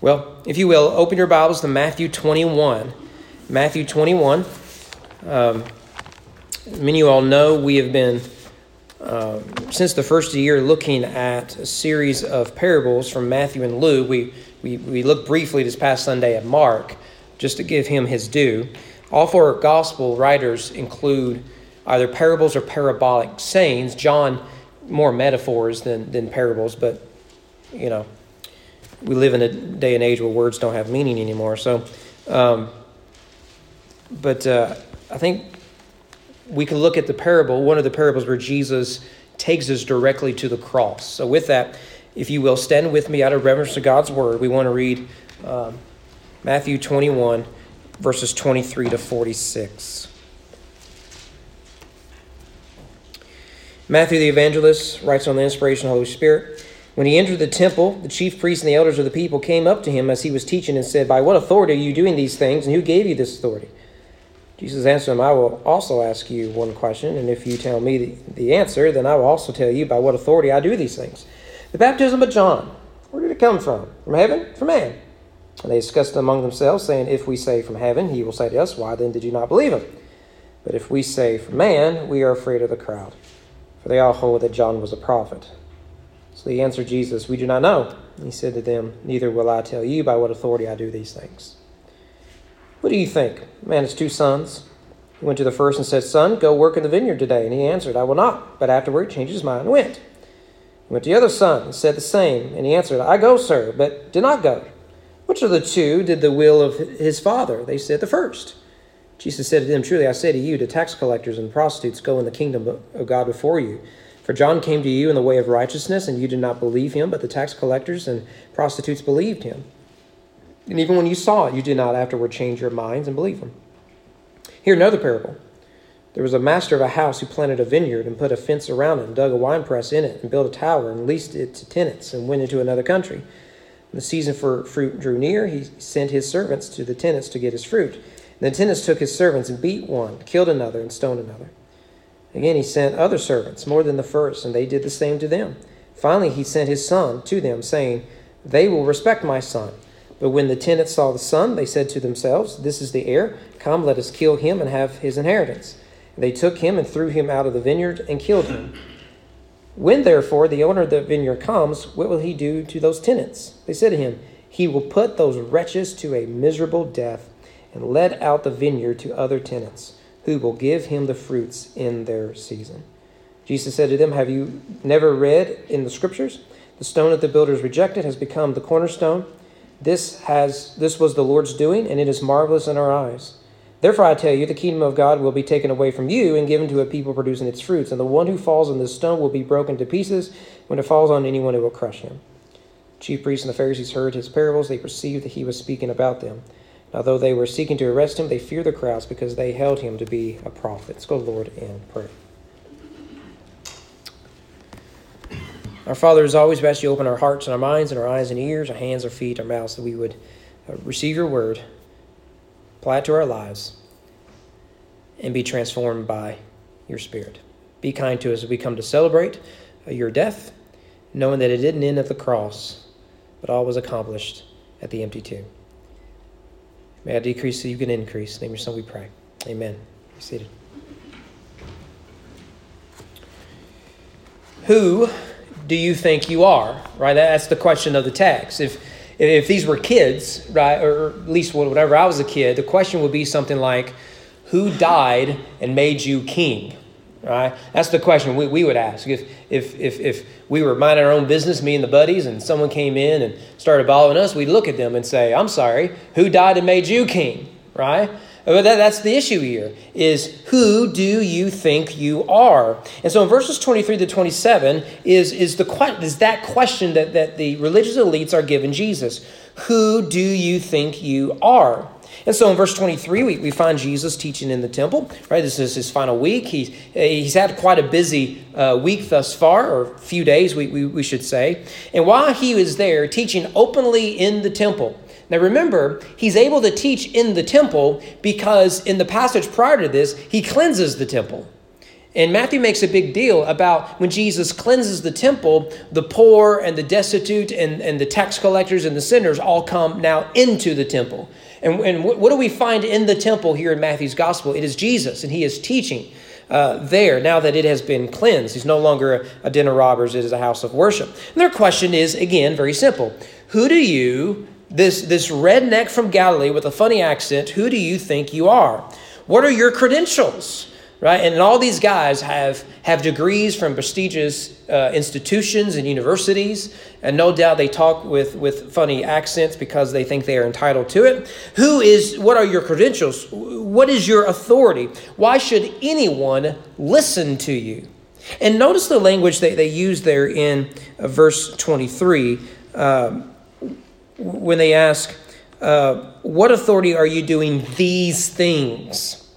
Well, if you will, open your Bibles to Matthew 21. Matthew 21. Um, many of you all know we have been, uh, since the first year, looking at a series of parables from Matthew and Luke. We, we, we looked briefly this past Sunday at Mark, just to give him his due. All four gospel writers include either parables or parabolic sayings. John, more metaphors than, than parables, but, you know, we live in a day and age where words don't have meaning anymore. So, um, but uh, I think we can look at the parable, one of the parables where Jesus takes us directly to the cross. So, with that, if you will, stand with me out of reverence to God's word. We want to read um, Matthew 21, verses 23 to 46. Matthew the evangelist writes on the inspiration of the Holy Spirit. When he entered the temple, the chief priests and the elders of the people came up to him as he was teaching and said, By what authority are you doing these things, and who gave you this authority? Jesus answered them, I will also ask you one question, and if you tell me the, the answer, then I will also tell you by what authority I do these things. The baptism of John, where did it come from? From heaven? From man? And they discussed among themselves, saying, If we say from heaven, he will say to us, Why then did you not believe him? But if we say from man, we are afraid of the crowd, for they all hold that John was a prophet. So he answered Jesus, We do not know. He said to them, Neither will I tell you by what authority I do these things. What do you think? Man has two sons. He went to the first and said, Son, go work in the vineyard today. And he answered, I will not. But afterward he changed his mind and went. He went to the other son and said the same. And he answered, I go, sir, but did not go. Which of the two did the will of his father? They said, The first. Jesus said to them, Truly I say to you, the tax collectors and prostitutes go in the kingdom of God before you. For John came to you in the way of righteousness, and you did not believe him, but the tax collectors and prostitutes believed him. And even when you saw it, you did not afterward change your minds and believe him. Here, another parable. There was a master of a house who planted a vineyard and put a fence around it, and dug a winepress in it, and built a tower, and leased it to tenants, and went into another country. When the season for fruit drew near, he sent his servants to the tenants to get his fruit. And the tenants took his servants and beat one, killed another, and stoned another. Again, he sent other servants, more than the first, and they did the same to them. Finally, he sent his son to them, saying, They will respect my son. But when the tenants saw the son, they said to themselves, This is the heir. Come, let us kill him and have his inheritance. They took him and threw him out of the vineyard and killed him. When therefore the owner of the vineyard comes, what will he do to those tenants? They said to him, He will put those wretches to a miserable death and let out the vineyard to other tenants who will give him the fruits in their season. Jesus said to them, Have you never read in the scriptures? The stone that the builders rejected has become the cornerstone. This has this was the Lord's doing, and it is marvelous in our eyes. Therefore I tell you, the kingdom of God will be taken away from you and given to a people producing its fruits, and the one who falls on this stone will be broken to pieces when it falls on anyone it will crush him. chief priests and the Pharisees heard his parables, they perceived that he was speaking about them. Now, though they were seeking to arrest him, they feared the crowds because they held him to be a prophet. Let's go, Lord, in prayer. Our Father, as always, best you open our hearts and our minds and our eyes and ears, our hands, our feet, our mouths, that we would uh, receive your word, apply it to our lives, and be transformed by your Spirit. Be kind to us as we come to celebrate uh, your death, knowing that it didn't end at the cross, but all was accomplished at the empty tomb. May I decrease so you can increase. name your son we pray. Amen. Be seated. Who do you think you are? Right? That's the question of the text. If if these were kids, right, or at least whenever I was a kid, the question would be something like, "Who died and made you king?" Right? That's the question we, we would ask. If, if, if, if we were minding our own business, me and the buddies, and someone came in and started following us, we'd look at them and say, I'm sorry, who died and made you king? Right? But that, that's the issue here is who do you think you are? And so in verses 23 to 27 is, is, the, is that question that, that the religious elites are giving Jesus. Who do you think you are? And so in verse 23, we, we find Jesus teaching in the temple, right? This is his final week. He's, he's had quite a busy uh, week thus far, or few days, we, we, we should say. And while he was there teaching openly in the temple, now remember, he's able to teach in the temple because in the passage prior to this, he cleanses the temple. And Matthew makes a big deal about when Jesus cleanses the temple, the poor and the destitute and, and the tax collectors and the sinners all come now into the temple. And, and what do we find in the temple here in Matthew's gospel? It is Jesus, and he is teaching uh, there now that it has been cleansed. He's no longer a, a den of robbers, it is a house of worship. And their question is, again, very simple Who do you, this, this redneck from Galilee with a funny accent, who do you think you are? What are your credentials? Right? And all these guys have, have degrees from prestigious uh, institutions and universities, and no doubt they talk with, with funny accents because they think they are entitled to it. Who is, what are your credentials? What is your authority? Why should anyone listen to you? And notice the language that they use there in uh, verse 23 um, when they ask, uh, What authority are you doing these things?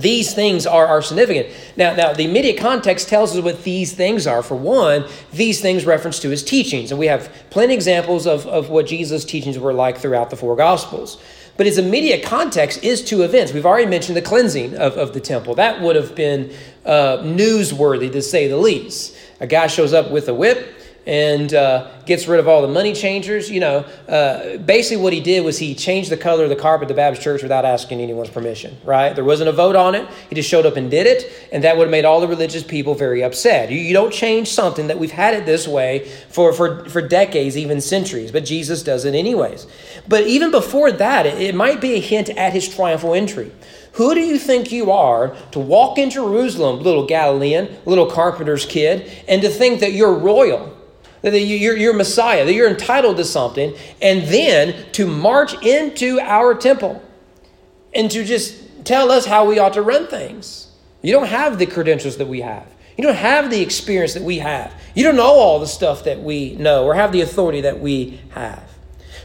These things are, are significant. Now, now, the immediate context tells us what these things are. For one, these things reference to his teachings. And we have plenty examples of, of what Jesus' teachings were like throughout the four Gospels. But his immediate context is two events. We've already mentioned the cleansing of, of the temple. That would have been uh, newsworthy, to say the least. A guy shows up with a whip, and uh, gets rid of all the money changers. You know, uh, basically what he did was he changed the color of the carpet at the Baptist church without asking anyone's permission, right? There wasn't a vote on it. He just showed up and did it, and that would have made all the religious people very upset. You, you don't change something that we've had it this way for, for, for decades, even centuries, but Jesus does it anyways. But even before that, it, it might be a hint at his triumphal entry. Who do you think you are to walk in Jerusalem, little Galilean, little carpenter's kid, and to think that you're royal? That you're, you're Messiah, that you're entitled to something, and then to march into our temple and to just tell us how we ought to run things. You don't have the credentials that we have. You don't have the experience that we have. You don't know all the stuff that we know or have the authority that we have.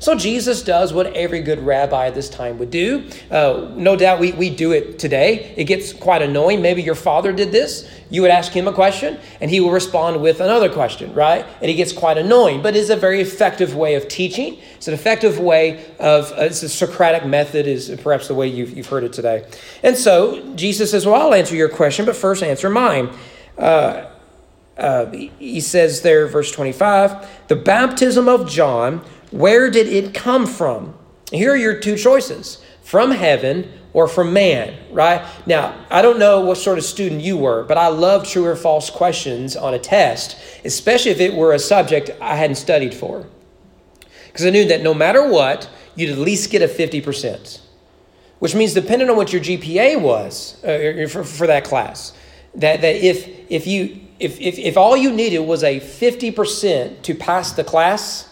So Jesus does what every good rabbi at this time would do. Uh, no doubt we, we do it today. It gets quite annoying. Maybe your father did this. You would ask him a question, and he will respond with another question, right? And it gets quite annoying, but it's a very effective way of teaching. It's an effective way of, uh, it's a Socratic method, is perhaps the way you've, you've heard it today. And so Jesus says, Well, I'll answer your question, but first answer mine. Uh, uh, he says there, verse 25, the baptism of John where did it come from? Here are your two choices from heaven or from man, right? Now, I don't know what sort of student you were, but I love true or false questions on a test, especially if it were a subject I hadn't studied for. Because I knew that no matter what, you'd at least get a 50%, which means depending on what your GPA was uh, for, for that class, that, that if, if, you, if, if, if all you needed was a 50% to pass the class,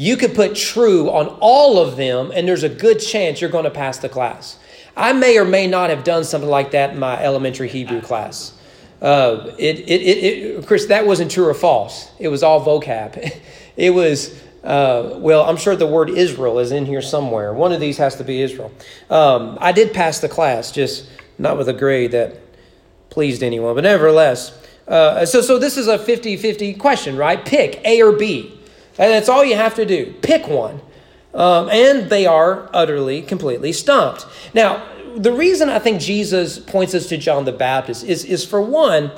you could put true on all of them, and there's a good chance you're going to pass the class. I may or may not have done something like that in my elementary Hebrew class. Uh, it, it, it, it, Chris, that wasn't true or false. It was all vocab. It was, uh, well, I'm sure the word Israel is in here somewhere. One of these has to be Israel. Um, I did pass the class, just not with a grade that pleased anyone, but nevertheless. Uh, so, so this is a 50 50 question, right? Pick A or B. And that's all you have to do. Pick one. Um, and they are utterly, completely stumped. Now, the reason I think Jesus points us to John the Baptist is, is for one,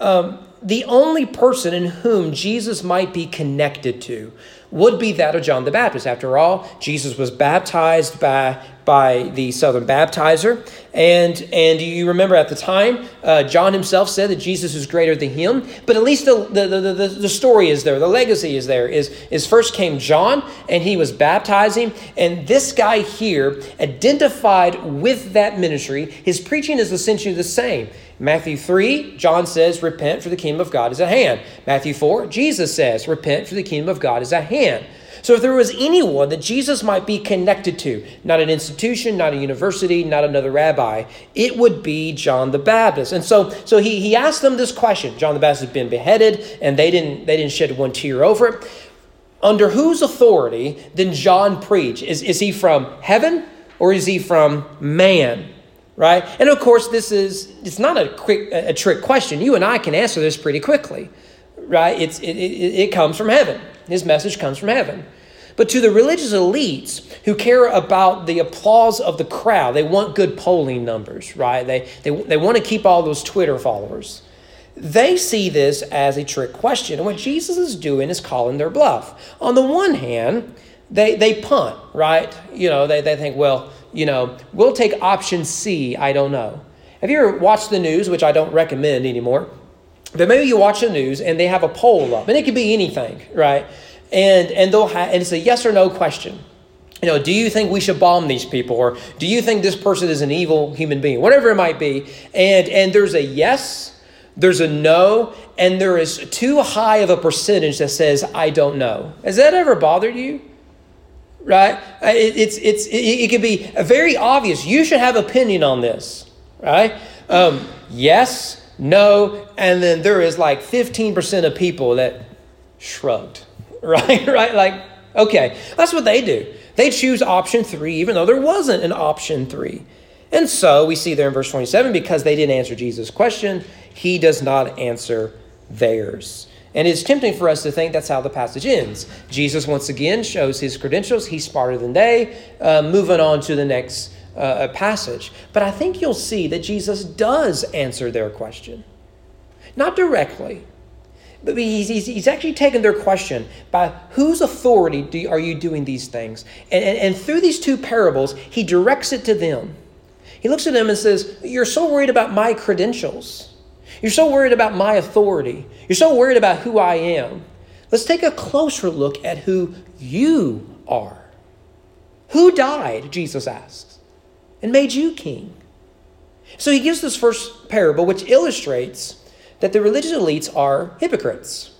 um, the only person in whom Jesus might be connected to would be that of John the Baptist. After all, Jesus was baptized by, by the Southern Baptizer. And, and you remember at the time, uh, John himself said that Jesus is greater than him. But at least the, the, the, the, the story is there, the legacy is there. Is, is first came John, and he was baptizing. And this guy here identified with that ministry. His preaching is essentially the same. Matthew 3, John says, Repent, for the kingdom of God is at hand. Matthew 4, Jesus says, Repent, for the kingdom of God is at hand. So if there was anyone that Jesus might be connected to, not an institution, not a university, not another rabbi, it would be John the Baptist. And so, so he, he asked them this question. John the Baptist had been beheaded, and they didn't, they didn't shed one tear over it. Under whose authority did John preach? Is, is he from heaven or is he from man? right? And of course, this is it's not a quick a trick question. You and I can answer this pretty quickly, right? It's it, it, it comes from heaven. His message comes from heaven. But to the religious elites who care about the applause of the crowd, they want good polling numbers, right? They, they, they want to keep all those Twitter followers. they see this as a trick question. And what Jesus is doing is calling their bluff. On the one hand, they, they punt, right? You know, they, they think, well, you know, we'll take option C, I don't know. Have you ever watched the news, which I don't recommend anymore? But maybe you watch the news and they have a poll up, and it could be anything, right? And and they'll have, and it's a yes or no question. You know, do you think we should bomb these people, or do you think this person is an evil human being, whatever it might be? And and there's a yes, there's a no, and there is too high of a percentage that says I don't know. Has that ever bothered you? Right? It, it's it's it, it could be very obvious. You should have opinion on this, right? Um, yes, no, and then there is like 15% of people that shrugged, right? right? Like, okay, that's what they do. They choose option three, even though there wasn't an option three. And so we see there in verse 27 because they didn't answer Jesus' question, he does not answer theirs. And it's tempting for us to think that's how the passage ends. Jesus once again shows his credentials. He's smarter than they. Uh, moving on to the next uh, passage. But I think you'll see that Jesus does answer their question. Not directly, but he's, he's, he's actually taken their question by whose authority do, are you doing these things? And, and, and through these two parables, he directs it to them. He looks at them and says, You're so worried about my credentials. You're so worried about my authority. You're so worried about who I am. Let's take a closer look at who you are. Who died, Jesus asks and made you king. So he gives this first parable, which illustrates that the religious elites are hypocrites.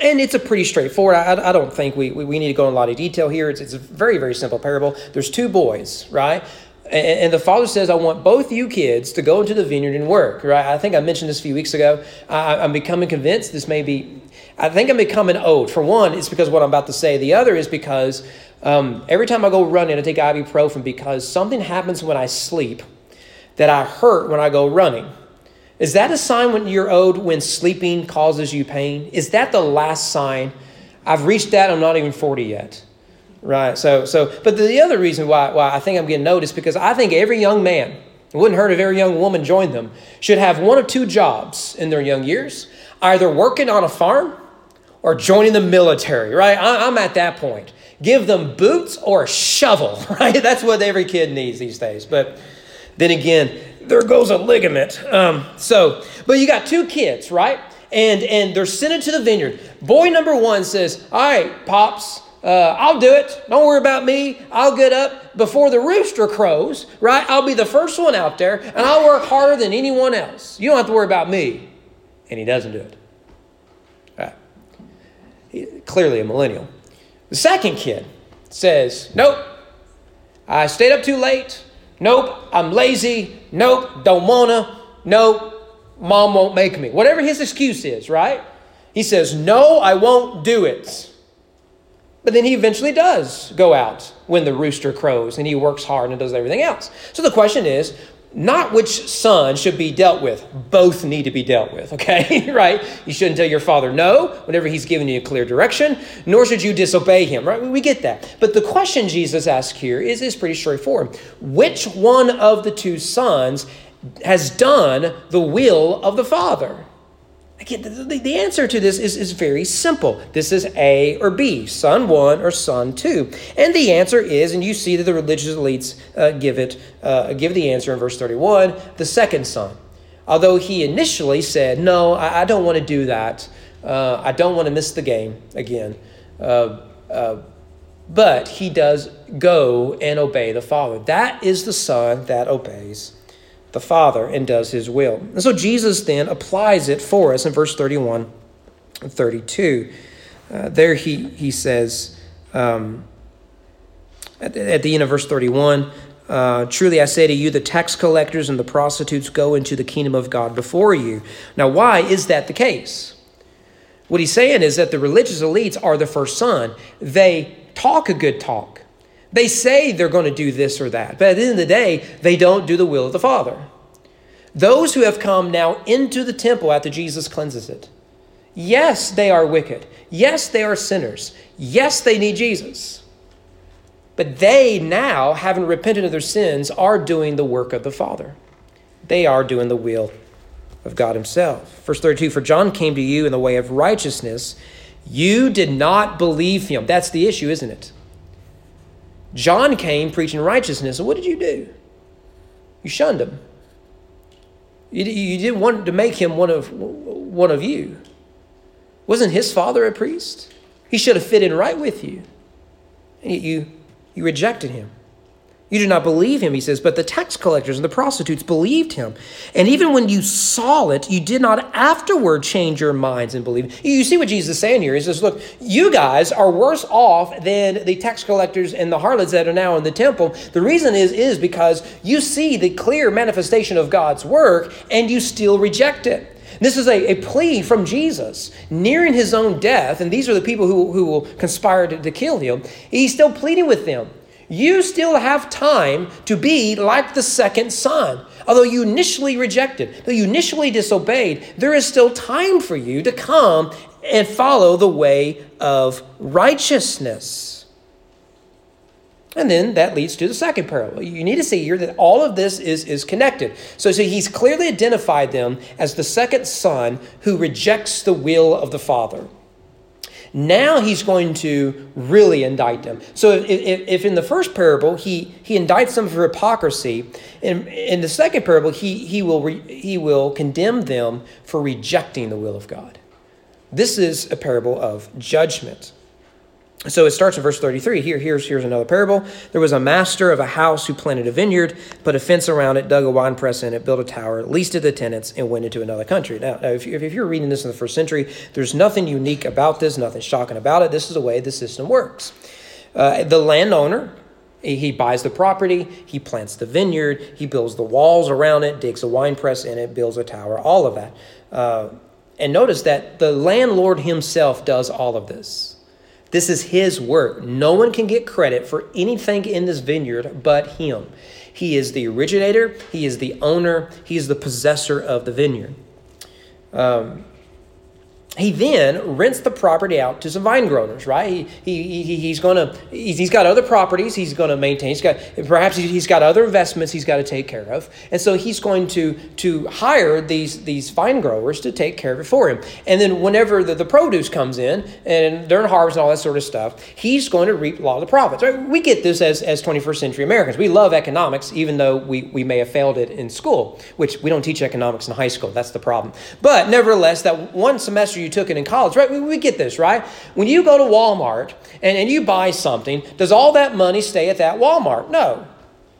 And it's a pretty straightforward. I, I don't think we, we, we, need to go in a lot of detail here. It's, it's a very, very simple parable. There's two boys, right? And, and, the father says, I want both you kids to go into the vineyard and work, right? I think I mentioned this a few weeks ago. I, I'm becoming convinced this may be, I think I'm becoming old. For one, it's because what I'm about to say. The other is because um, every time I go running, I take ibuprofen because something happens when I sleep that I hurt when I go running. Is that a sign when you're old when sleeping causes you pain? Is that the last sign? I've reached that. I'm not even 40 yet. Right. So, so, but the other reason why, why I think I'm getting noticed because I think every young man, it wouldn't hurt if every young woman joined them, should have one of two jobs in their young years either working on a farm or joining the military, right? I, I'm at that point give them boots or a shovel, right? That's what every kid needs these days. But then again, there goes a ligament. Um, so, but you got two kids, right? And and they're sent into the vineyard. Boy number one says, "All right, pops." Uh, I'll do it. Don't worry about me. I'll get up before the rooster crows, right? I'll be the first one out there, and I'll work harder than anyone else. You don't have to worry about me. And he doesn't do it. Clearly a millennial. The second kid says, Nope, I stayed up too late. Nope, I'm lazy. Nope, don't wanna. Nope, mom won't make me. Whatever his excuse is, right? He says, No, I won't do it. But then he eventually does go out when the rooster crows and he works hard and does everything else. So the question is not which son should be dealt with. Both need to be dealt with, okay? right? You shouldn't tell your father no whenever he's giving you a clear direction, nor should you disobey him, right? We get that. But the question Jesus asks here is, is pretty straightforward. Which one of the two sons has done the will of the father? Again, the, the, answer to this is, is very simple. This is A or B, son one or son two. And the answer is, and you see that the religious elites uh, give it, uh, give the answer in verse 31, the second son. Although he initially said, No, I, I don't want to do that. Uh, I don't want to miss the game again. Uh, uh, but he does go and obey the Father. That is the son that obeys the Father and does his will. And so Jesus then applies it for us in verse 31 and 32. Uh, there he, he says, um, at, the, at the end of verse 31, uh, truly I say to you, the tax collectors and the prostitutes go into the kingdom of God before you. Now, why is that the case? What he's saying is that the religious elites are the first son. They talk a good talk, they say they're going to do this or that, but at the end of the day, they don't do the will of the Father. Those who have come now into the temple after Jesus cleanses it, yes, they are wicked. Yes, they are sinners. Yes, they need Jesus. But they now, having repented of their sins, are doing the work of the Father. They are doing the will of God Himself. Verse 32 For John came to you in the way of righteousness. You did not believe him. That's the issue, isn't it? John came preaching righteousness. And what did you do? You shunned him. You, you didn't want to make him one of, one of you. Wasn't his father a priest? He should have fit in right with you. And yet you, you rejected him. You do not believe him, he says, but the tax collectors and the prostitutes believed him. And even when you saw it, you did not afterward change your minds and believe. You see what Jesus is saying here. He says, Look, you guys are worse off than the tax collectors and the harlots that are now in the temple. The reason is, is because you see the clear manifestation of God's work and you still reject it. This is a, a plea from Jesus, nearing his own death, and these are the people who, who will conspire to, to kill him. He's still pleading with them you still have time to be like the second son. Although you initially rejected, though you initially disobeyed, there is still time for you to come and follow the way of righteousness. And then that leads to the second parable. You need to see here that all of this is, is connected. So, so he's clearly identified them as the second son who rejects the will of the father. Now he's going to really indict them. So if, if, if, in the first parable he, he indicts them for hypocrisy, in, in the second parable he, he, will re, he will condemn them for rejecting the will of God. This is a parable of judgment. So it starts in verse 33. Here, here's, here's another parable. There was a master of a house who planted a vineyard, put a fence around it, dug a wine press in it, built a tower, leased it to the tenants, and went into another country. Now, now if, you, if you're reading this in the first century, there's nothing unique about this, nothing shocking about it. This is the way the system works. Uh, the landowner, he buys the property, he plants the vineyard, he builds the walls around it, digs a wine press in it, builds a tower, all of that. Uh, and notice that the landlord himself does all of this. This is his work. No one can get credit for anything in this vineyard but him. He is the originator, he is the owner, he is the possessor of the vineyard. Um, he then rents the property out to some vine growers, right? He, he, he he's going to, he's, he's got other properties he's going to maintain. He's got, perhaps he's got other investments he's got to take care of. And so he's going to, to hire these, these vine growers to take care of it for him. And then whenever the, the produce comes in and during harvest and all that sort of stuff, he's going to reap a lot of the profits, right? We get this as, as 21st century Americans. We love economics, even though we, we may have failed it in school, which we don't teach economics in high school. That's the problem. But nevertheless, that one semester you you took it in college, right? We, we get this, right? When you go to Walmart and, and you buy something, does all that money stay at that Walmart? No.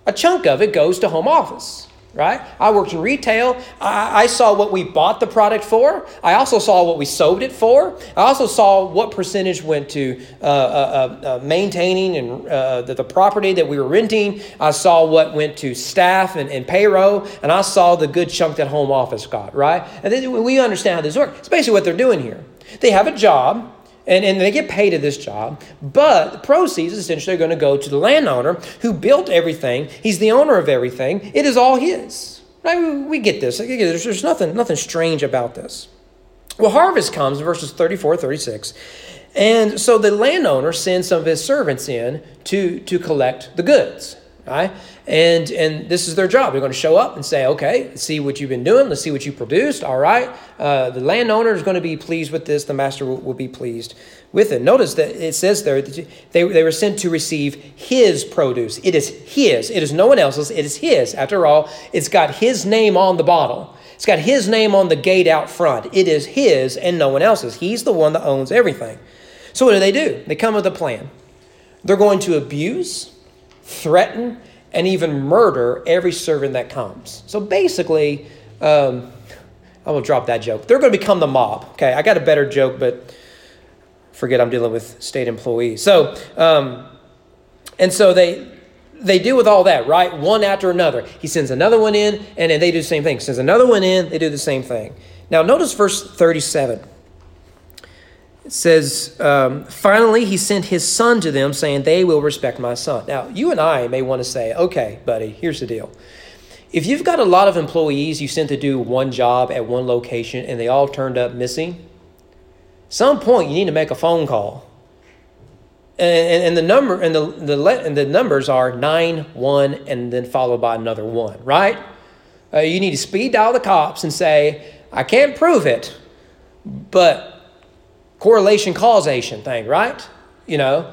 A chunk of it goes to home office right? I worked in retail. I, I, saw what we bought the product for. I also saw what we sold it for. I also saw what percentage went to uh, uh, uh, uh maintaining and uh, the, the, property that we were renting. I saw what went to staff and, and, payroll, and I saw the good chunk that home office got, right? And then we understand how this works. It's basically what they're doing here. They have a job and, and they get paid at this job, but the proceeds essentially are going to go to the landowner who built everything. He's the owner of everything. It is all his. Right? We, get this. There's, there's nothing, nothing strange about this. Well, harvest comes, verses 34, 36. And so the landowner sends some of his servants in to, to collect the goods. Right? And and this is their job. They're going to show up and say, okay, let's see what you've been doing. Let's see what you produced. All right. Uh, the landowner is going to be pleased with this. The master will, will, be pleased with it. Notice that it says there that they, they were sent to receive his produce. It is his. It is no one else's. It is his. After all, it's got his name on the bottle. It's got his name on the gate out front. It is his and no one else's. He's the one that owns everything. So what do they do? They come with a plan. They're going to abuse, threaten, and even murder every servant that comes. So basically, um, I will drop that joke. They're going to become the mob. Okay, I got a better joke, but forget I'm dealing with state employees. So, um, and so they they deal with all that, right? One after another. He sends another one in, and then they do the same thing. Sends another one in, they do the same thing. Now, notice verse 37. It says, um, finally, he sent his son to them, saying, They will respect my son. Now, you and I may want to say, Okay, buddy, here's the deal. If you've got a lot of employees you sent to do one job at one location and they all turned up missing, some point you need to make a phone call. And, and, and the number and the, the and the numbers are nine one and then followed by another one, right? Uh, you need to speed dial the cops and say, I can't prove it, but correlation causation thing, right? You know,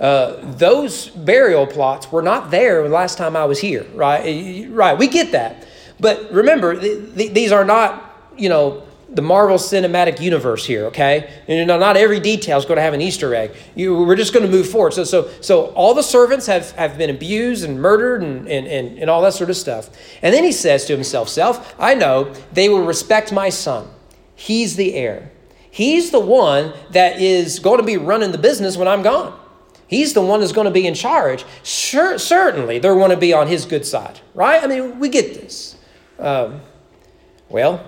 uh, those burial plots were not there the last time I was here, right? Right, we get that. But remember, th- th- these are not, you know, the Marvel Cinematic Universe here, okay? You know, not every detail is going to have an Easter egg. You, we're just going to move forward. So, so, so all the servants have, have been abused and murdered and, and, and, and all that sort of stuff. And then he says to himself, Self, I know they will respect my son. He's the heir. He's the one that is going to be running the business when I'm gone. He's the one that's going to be in charge. Sure, certainly, they're going to be on his good side, right? I mean, we get this. Um, well,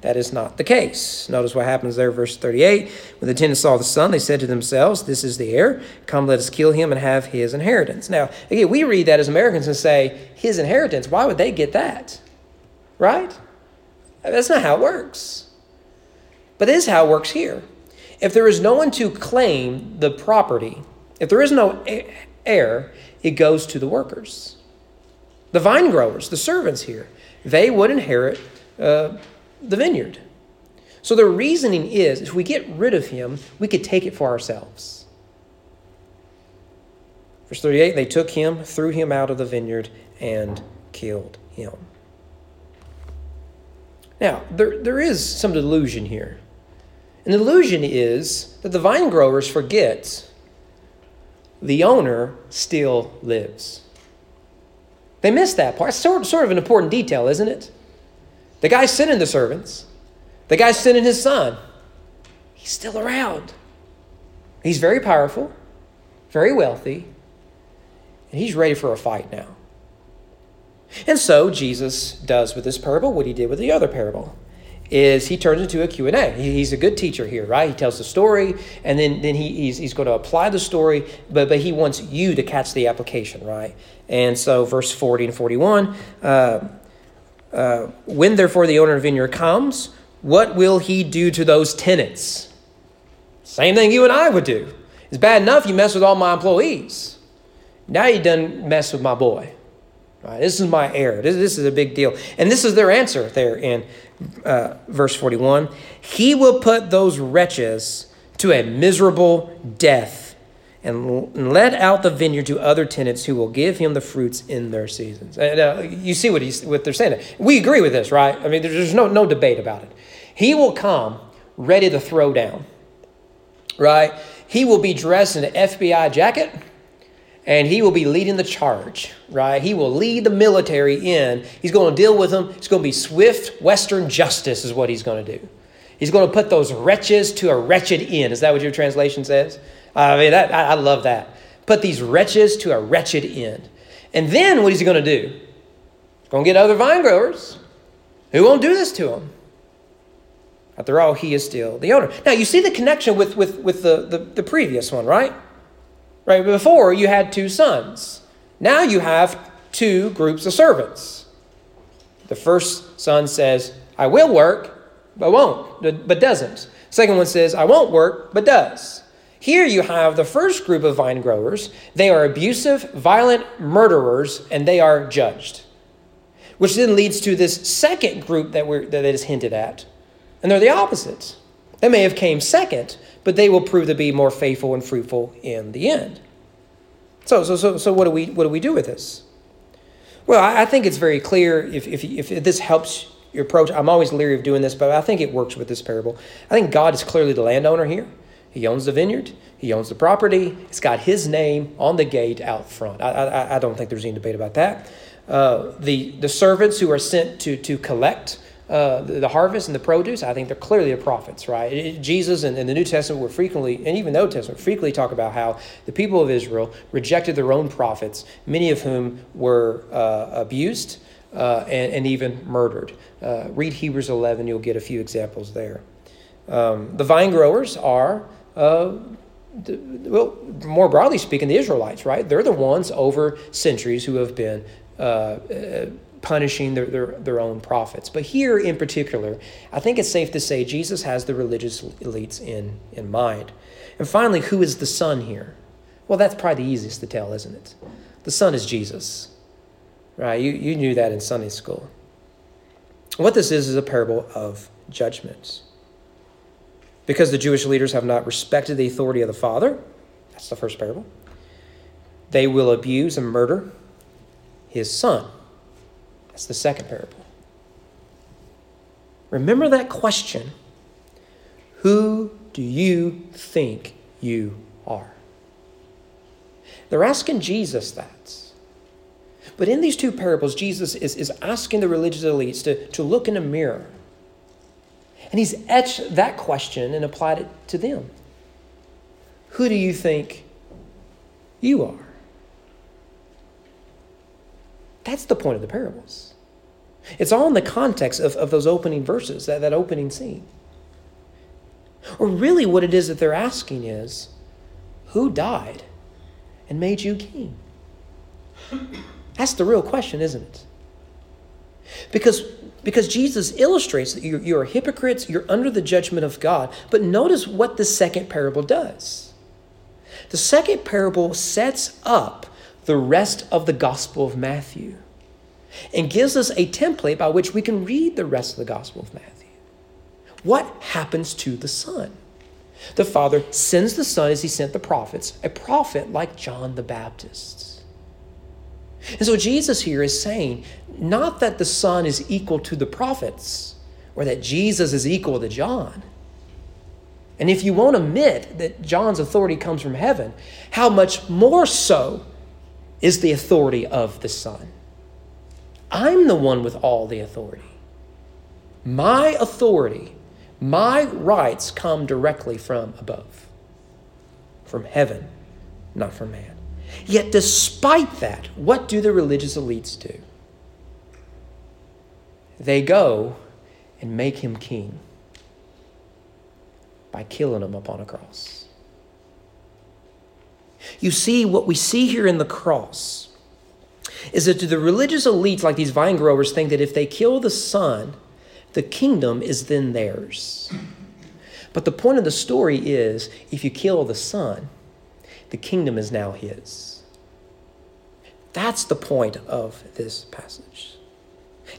that is not the case. Notice what happens there, verse 38. When the tenants saw the son, they said to themselves, This is the heir. Come, let us kill him and have his inheritance. Now, again, we read that as Americans and say, His inheritance, why would they get that? Right? That's not how it works. But this is how it works here. If there is no one to claim the property, if there is no heir, it goes to the workers. The vine growers, the servants here, they would inherit. Uh, the vineyard. So the reasoning is if we get rid of him, we could take it for ourselves. Verse 38 they took him, threw him out of the vineyard, and killed him. Now, there, there is some delusion here. And illusion is that the vine growers forget the owner still lives. They miss that part. It's sort, sort of an important detail, isn't it? The guy's sending the servants. The guy's sending his son. He's still around. He's very powerful, very wealthy, and he's ready for a fight now. And so Jesus does with this parable what he did with the other parable is he turns into a q&a he's a good teacher here right he tells the story and then, then he, he's, he's going to apply the story but, but he wants you to catch the application right and so verse 40 and 41 uh, uh, when therefore the owner of the vineyard comes, what will he do to those tenants? Same thing you and I would do. It's bad enough you mess with all my employees. Now you done mess with my boy. Right, this is my heir. This, this is a big deal. And this is their answer there in uh, verse 41. He will put those wretches to a miserable death and let out the vineyard to other tenants who will give him the fruits in their seasons. And, uh, you see what, he's, what they're saying. We agree with this, right? I mean, there's no, no debate about it. He will come ready to throw down, right? He will be dressed in an FBI jacket and he will be leading the charge, right? He will lead the military in. He's going to deal with them. It's going to be swift Western justice, is what he's going to do. He's going to put those wretches to a wretched end. Is that what your translation says? I mean, that, I, I love that. Put these wretches to a wretched end. And then what is he going to do? He's going to get other vine growers who won't do this to him. After all, he is still the owner. Now, you see the connection with, with, with the, the, the previous one, right? Right, before you had two sons. Now you have two groups of servants. The first son says, I will work, but won't, but doesn't. Second one says, I won't work, but does. Here you have the first group of vine growers. They are abusive, violent murderers, and they are judged. Which then leads to this second group that, we're, that is hinted at. And they're the opposites. They may have came second, but they will prove to be more faithful and fruitful in the end. So, so, so, so what, do we, what do we do with this? Well, I, I think it's very clear if, if, if this helps your approach. I'm always leery of doing this, but I think it works with this parable. I think God is clearly the landowner here. He owns the vineyard. He owns the property. It's got his name on the gate out front. I, I, I don't think there's any debate about that. Uh, the, the servants who are sent to, to collect uh, the, the, harvest and the produce, I think they're clearly the prophets, right? It, Jesus and, and, the New Testament were frequently, and even the Old Testament, frequently talk about how the people of Israel rejected their own prophets, many of whom were uh, abused uh, and, and, even murdered. Uh, read Hebrews 11, you'll get a few examples there. Um, the vine growers are uh, well, more broadly speaking, the Israelites, right? They're the ones over centuries who have been uh, uh, punishing their, their, their own prophets. But here in particular, I think it's safe to say Jesus has the religious elites in, in mind. And finally, who is the son here? Well, that's probably the easiest to tell, isn't it? The son is Jesus, right? You, you knew that in Sunday school. What this is is a parable of judgments. Because the Jewish leaders have not respected the authority of the Father, that's the first parable, they will abuse and murder his Son. That's the second parable. Remember that question Who do you think you are? They're asking Jesus that. But in these two parables, Jesus is, is asking the religious elites to, to look in a mirror. And he's etched that question and applied it to them. Who do you think you are? That's the point of the parables. It's all in the context of, of those opening verses, that, that opening scene. Or really, what it is that they're asking is who died and made you king? That's the real question, isn't it? Because, because Jesus illustrates that you're, you're hypocrites, you're under the judgment of God. But notice what the second parable does. The second parable sets up the rest of the Gospel of Matthew and gives us a template by which we can read the rest of the Gospel of Matthew. What happens to the Son? The Father sends the Son as he sent the prophets, a prophet like John the Baptist. And so Jesus here is saying not that the Son is equal to the prophets or that Jesus is equal to John. And if you won't admit that John's authority comes from heaven, how much more so is the authority of the Son? I'm the one with all the authority. My authority, my rights come directly from above, from heaven, not from man. Yet, despite that, what do the religious elites do? They go and make him king by killing him upon a cross. You see, what we see here in the cross is that the religious elites, like these vine growers, think that if they kill the son, the kingdom is then theirs. But the point of the story is if you kill the son, the kingdom is now his. That's the point of this passage.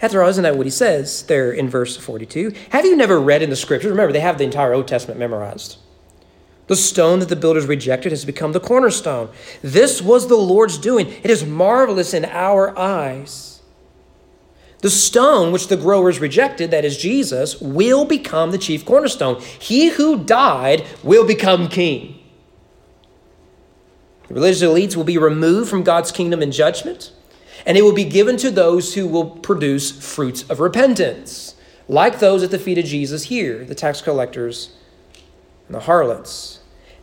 After all, isn't that what he says there in verse 42? Have you never read in the scriptures? Remember, they have the entire Old Testament memorized. The stone that the builders rejected has become the cornerstone. This was the Lord's doing. It is marvelous in our eyes. The stone which the growers rejected, that is Jesus, will become the chief cornerstone. He who died will become king. The religious elites will be removed from God's kingdom in judgment, and it will be given to those who will produce fruits of repentance, like those at the feet of Jesus here, the tax collectors and the harlots.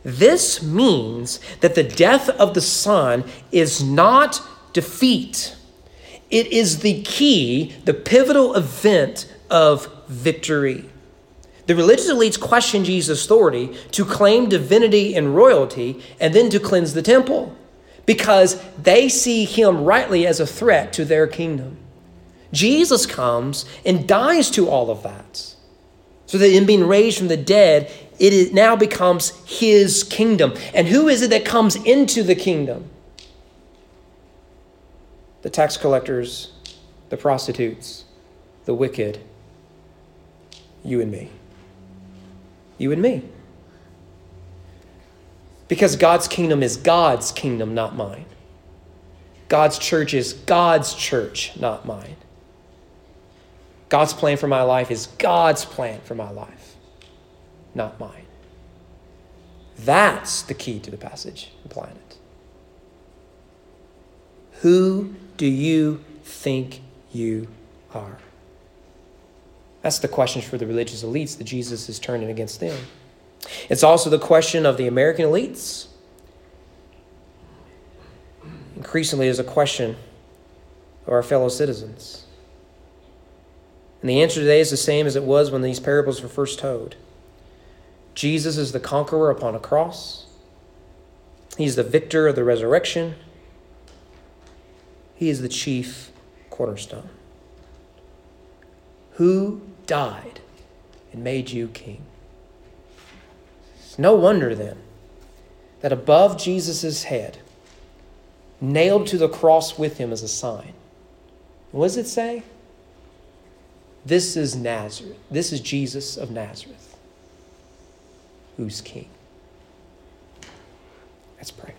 This means that the death of the Son is not defeat. It is the key, the pivotal event of victory. The religious elites question Jesus' authority to claim divinity and royalty and then to cleanse the temple because they see him rightly as a threat to their kingdom. Jesus comes and dies to all of that. So that in being raised from the dead, it now becomes his kingdom. And who is it that comes into the kingdom? The tax collectors, the prostitutes, the wicked, you and me. You and me. Because God's kingdom is God's kingdom, not mine. God's church is God's church, not mine. God's plan for my life is God's plan for my life, not mine. That's the key to the passage, applying it. Who do you think you are? That's the questions for the religious elites that Jesus is turning against them. It's also the question of the American elites. Increasingly, is a question of our fellow citizens. And the answer today is the same as it was when these parables were first told. Jesus is the conqueror upon a cross. He's the victor of the resurrection. He is the chief cornerstone. Who died and made you king? No wonder then that above Jesus' head, nailed to the cross with him as a sign, what does it say? This is Nazareth. This is Jesus of Nazareth, who's king. Let's pray.